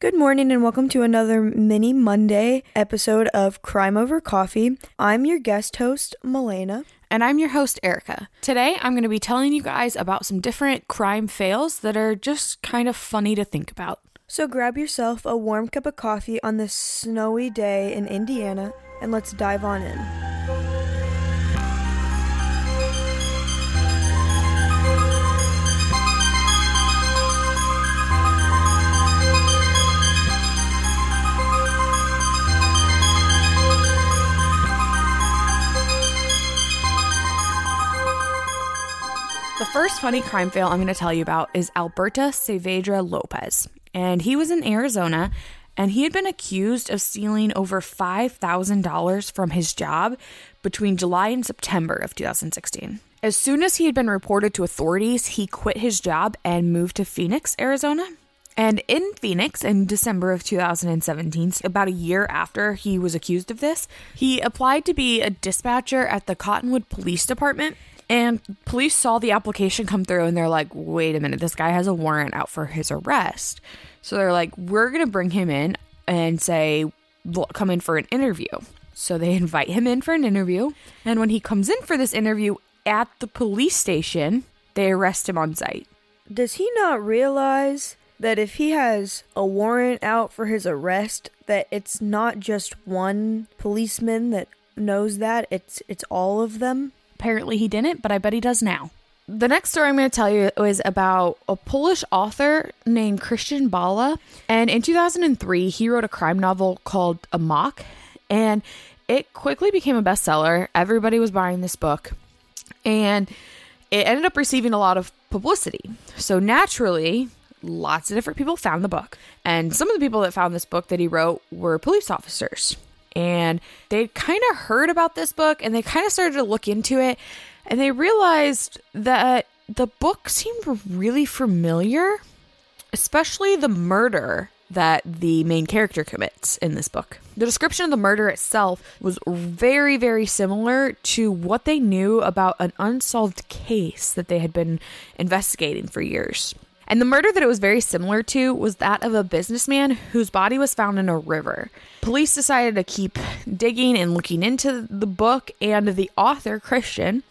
Good morning and welcome to another mini Monday episode of Crime Over Coffee. I'm your guest host, Milena. And I'm your host, Erica. Today, I'm going to be telling you guys about some different crime fails that are just kind of funny to think about. So grab yourself a warm cup of coffee on this snowy day in Indiana and let's dive on in. First funny crime fail I'm going to tell you about is Alberta Saavedra Lopez. And he was in Arizona and he had been accused of stealing over $5,000 from his job between July and September of 2016. As soon as he had been reported to authorities, he quit his job and moved to Phoenix, Arizona. And in Phoenix in December of 2017, about a year after he was accused of this, he applied to be a dispatcher at the Cottonwood Police Department. And police saw the application come through and they're like, wait a minute, this guy has a warrant out for his arrest. So they're like, we're going to bring him in and say, come in for an interview. So they invite him in for an interview. And when he comes in for this interview at the police station, they arrest him on site. Does he not realize that if he has a warrant out for his arrest, that it's not just one policeman that knows that, it's it's all of them? Apparently he didn't, but I bet he does now. The next story I'm going to tell you is about a Polish author named Krystian Bala. And in 2003, he wrote a crime novel called Amok. And it quickly became a bestseller. Everybody was buying this book. And it ended up receiving a lot of publicity. So naturally, lots of different people found the book. And some of the people that found this book that he wrote were police officers. And they kind of heard about this book and they kind of started to look into it. And they realized that the book seemed really familiar, especially the murder that the main character commits in this book. The description of the murder itself was very, very similar to what they knew about an unsolved case that they had been investigating for years. And the murder that it was very similar to was that of a businessman whose body was found in a river. Police decided to keep digging and looking into the book and the author, Krystian,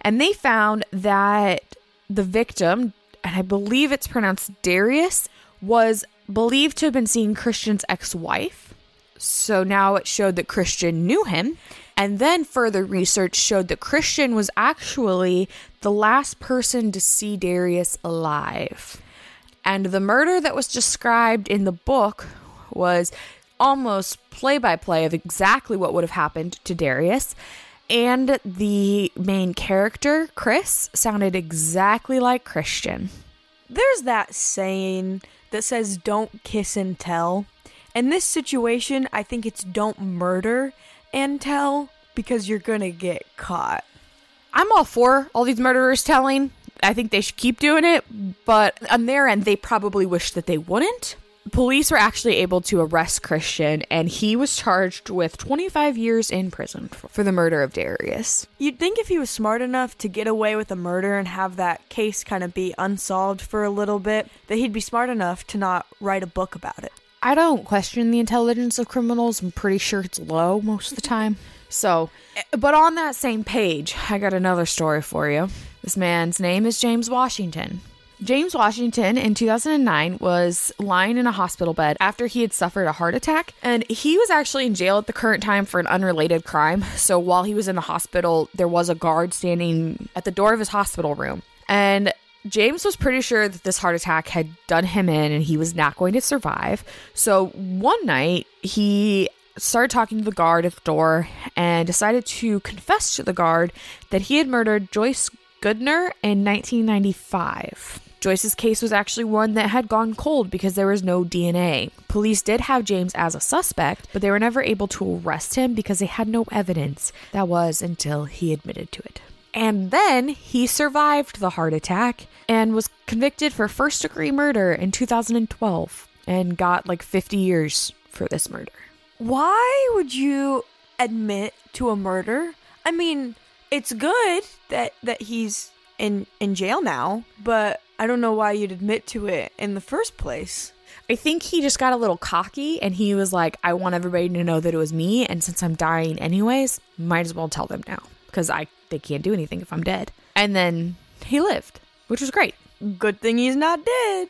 and they found that the victim, and I believe it's pronounced Darius, was believed to have been seeing Krystian's ex wife. So now it showed that Krystian knew him. And then further research showed that Krystian was actually the last person to see Darius alive. And the murder that was described in the book was almost play by play of exactly what would have happened to Darius. And the main character, Chris, sounded exactly like Krystian. There's that saying that says don't kiss and tell. In this situation, I think it's don't murder and tell because you're gonna get caught. I'm all for all these murderers telling. I think they should keep doing it, but on their end, they probably wish that they wouldn't. Police were actually able to arrest Krystian, and he was charged with 25 years in prison for the murder of Darius. You'd think if he was smart enough to get away with a murder and have that case kind of be unsolved for a little bit, that he'd be smart enough to not write a book about it. I don't question the intelligence of criminals. I'm pretty sure it's low most of the time. So, but on that same page, I got another story for you. This man's name is James Washington. James Washington in 2009 was lying in a hospital bed after he had suffered a heart attack, and he was actually in jail at the current time for an unrelated crime. So while he was in the hospital, there was a guard standing at the door of his hospital room. And James was pretty sure that this heart attack had done him in and he was not going to survive. So one night, he started talking to the guard at the door and decided to confess to the guard that he had murdered Joyce Goodner in 1995. Joyce's case was actually one that had gone cold because there was no DNA. Police did have James as a suspect, but they were never able to arrest him because they had no evidence. That was until he admitted to it. And then he survived the heart attack and was convicted for first degree murder in 2012 and got like 50 years for this murder. Why would you admit to a murder? I mean, it's good that that he's in in jail now, but I don't know why you'd admit to it in the first place. I think he just got a little cocky and he was like, I want everybody to know that it was me. And since I'm dying anyways, might as well tell them now because I they can't do anything if I'm dead. And then he lived, which was great. Good thing he's not dead.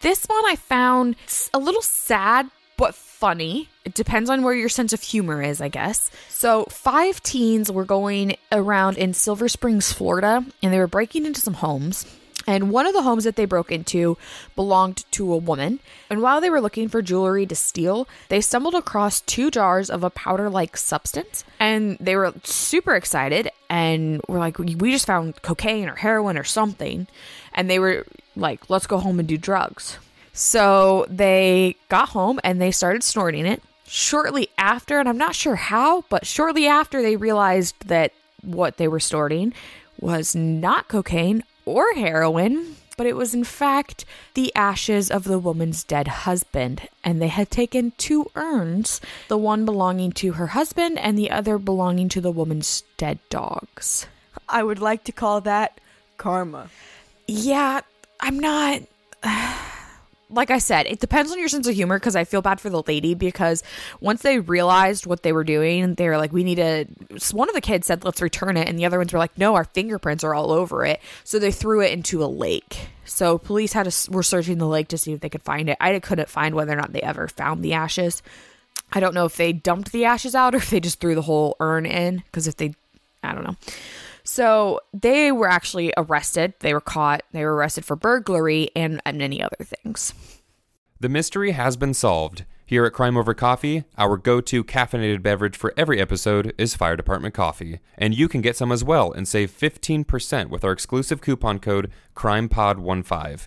This one I found a little sad but funny. It depends on where your sense of humor is, I guess. So, five teens were going around in Silver Springs, Florida, and they were breaking into some homes. And one of the homes that they broke into belonged to a woman. And while they were looking for jewelry to steal, they stumbled across two jars of a powder like substance. And they were super excited and were like, We just found cocaine or heroin or something. And they were like, Let's go home and do drugs. So they got home and they started snorting it. Shortly after, and I'm not sure how, but shortly after, they realized that what they were snorting was not cocaine or heroin, but it was in fact the ashes of the woman's dead husband. And they had taken two urns, the one belonging to her husband and the other belonging to the woman's dead dogs. I would like to call that karma. Yeah, I'm not. like I said, it depends on your sense of humor because I feel bad for the lady because once they realized what they were doing, they were like, we need to. One of the kids said, let's return it. And the other ones were like, no, our fingerprints are all over it. So they threw it into a lake. So police had to, were searching the lake to see if they could find it. I couldn't find whether or not they ever found the ashes. I don't know if they dumped the ashes out or if they just threw the whole urn in because if they, I don't know. So they were actually arrested. They were caught. They were arrested for burglary and, and many other things. The mystery has been solved. Here at Crime Over Coffee, our go to caffeinated beverage for every episode is Fire Department Coffee. And you can get some as well and save 15% with our exclusive coupon code CRIMEPOD15.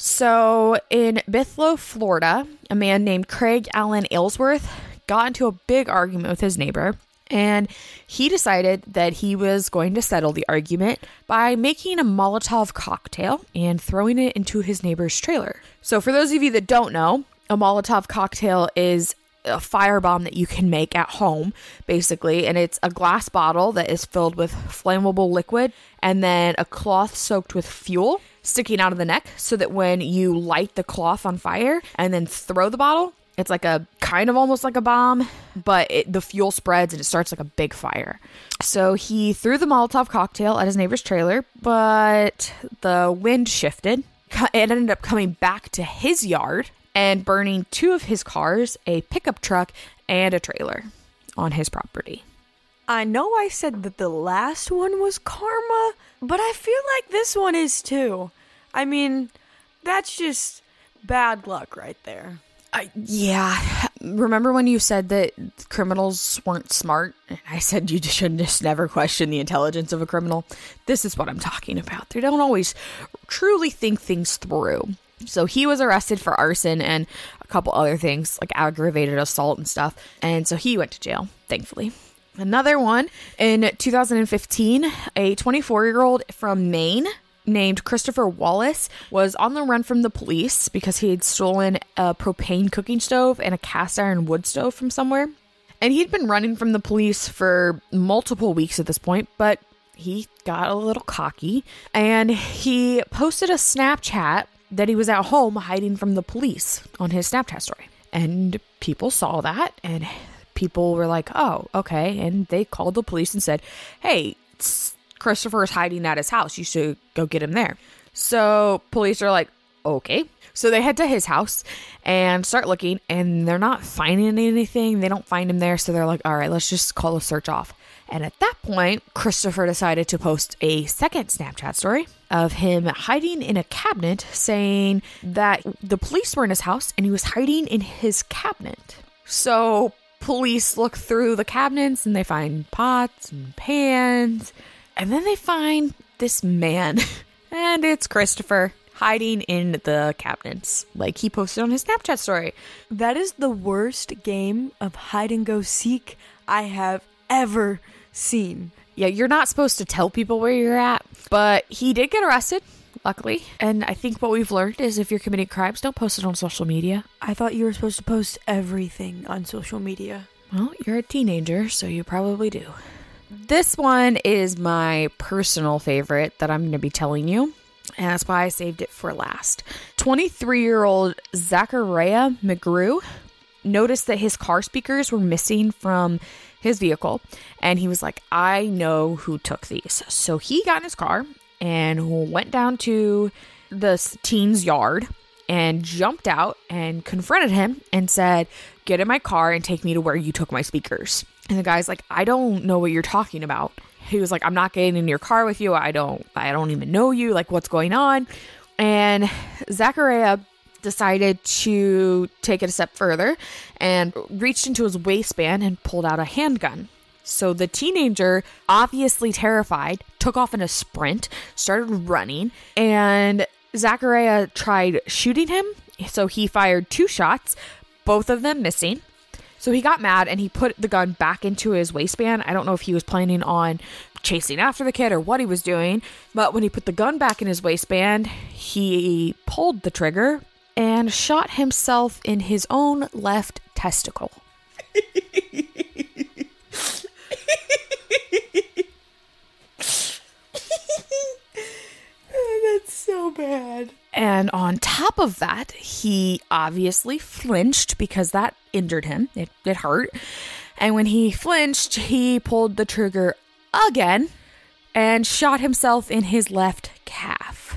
So, in Bithlo, Florida, a man named Craig Allen Aylesworth got into a big argument with his neighbor, and he decided that he was going to settle the argument by making a Molotov cocktail and throwing it into his neighbor's trailer. So, for those of you that don't know, a Molotov cocktail is a firebomb that you can make at home, basically. And it's a glass bottle that is filled with flammable liquid and then a cloth soaked with fuel sticking out of the neck so that when you light the cloth on fire and then throw the bottle, it's like a kind of almost like a bomb, but it, the fuel spreads and it starts like a big fire. So he threw the Molotov cocktail at his neighbor's trailer, but the wind shifted. It ended up coming back to his yard and burning two of his cars, a pickup truck, and a trailer on his property. I know I said that the last one was karma, but I feel like this one is too. I mean, that's just bad luck right there. Uh, yeah. Remember when you said that criminals weren't smart? And I said you should just never question the intelligence of a criminal. This is what I'm talking about. They don't always truly think things through. So he was arrested for arson and a couple other things like aggravated assault and stuff. And so he went to jail, thankfully. Another one in 2015, a 24 year old from Maine named Christopher Wallace was on the run from the police because he had stolen a propane cooking stove and a cast iron wood stove from somewhere. And he'd been running from the police for multiple weeks at this point, but he got a little cocky and he posted a Snapchat that he was at home hiding from the police on his Snapchat story. And people saw that and people were like, oh, okay. And they called the police and said, hey, Christopher is hiding at his house. You should go get him there. So police are like, okay. So they head to his house and start looking, and they're not finding anything. They don't find him there. So they're like, all right, let's just call a search off. And at that point, Christopher decided to post a second Snapchat story of him hiding in a cabinet, saying that the police were in his house and he was hiding in his cabinet. So police look through the cabinets and they find pots and pans. And then they find this man, and it's Christopher hiding in the cabinets, like he posted on his Snapchat story. That is the worst game of hide and go seek I have ever seen. Yeah, you're not supposed to tell people where you're at, but he did get arrested, luckily. And I think what we've learned is if you're committing crimes, don't post it on social media. I thought you were supposed to post everything on social media. Well, you're a teenager, so you probably do. This one is my personal favorite that I'm going to be telling you. And that's why I saved it for last. 23 year old Zachariah McGrew noticed that his car speakers were missing from his vehicle. And he was like, I know who took these. So he got in his car and went down to the teen's yard and jumped out and confronted him and said, Get in my car and take me to where you took my speakers. And the guy's like, I don't know what you're talking about. He was like, I'm not getting in your car with you. I don't I don't even know you. Like what's going on? And Zachariah decided to take it a step further and reached into his waistband and pulled out a handgun. So the teenager, obviously terrified, took off in a sprint, started running, and Zachariah tried shooting him. So he fired two shots, both of them missing. So he got mad and he put the gun back into his waistband. I don't know if he was planning on chasing after the kid or what he was doing, but when he put the gun back in his waistband, he pulled the trigger and shot himself in his own left testicle. Oh, that's so bad. And on top of that, he obviously flinched because that injured him. It, it hurt. And when he flinched, he pulled the trigger again and shot himself in his left calf.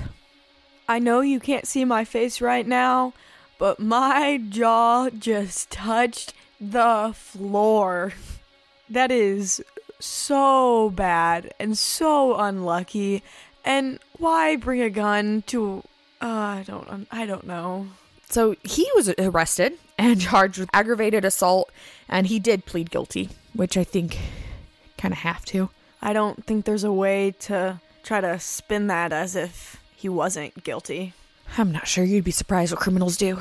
I know you can't see my face right now, but my jaw just touched the floor. That is so bad and so unlucky. And why bring a gun to uh, I don't I don't know. So he was arrested and charged with aggravated assault, and he did plead guilty, which I think kind of have to. I don't think there's a way to try to spin that as if he wasn't guilty. I'm not sure you'd be surprised what criminals do.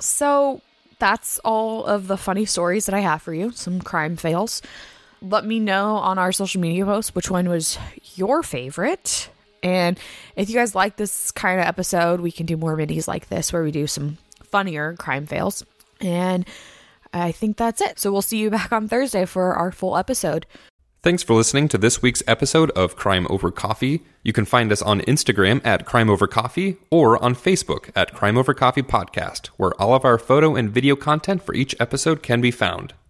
So that's all of the funny stories that I have for you, some crime fails. Let me know on our social media posts which one was your favorite. And if you guys like this kind of episode, we can do more minis like this where we do some funnier crime fails. And I think that's it. So we'll see you back on Thursday for our full episode. Thanks for listening to this week's episode of Crime Over Coffee. You can find us on Instagram at Crime Over Coffee or on Facebook at Crime Over Coffee Podcast, where all of our photo and video content for each episode can be found.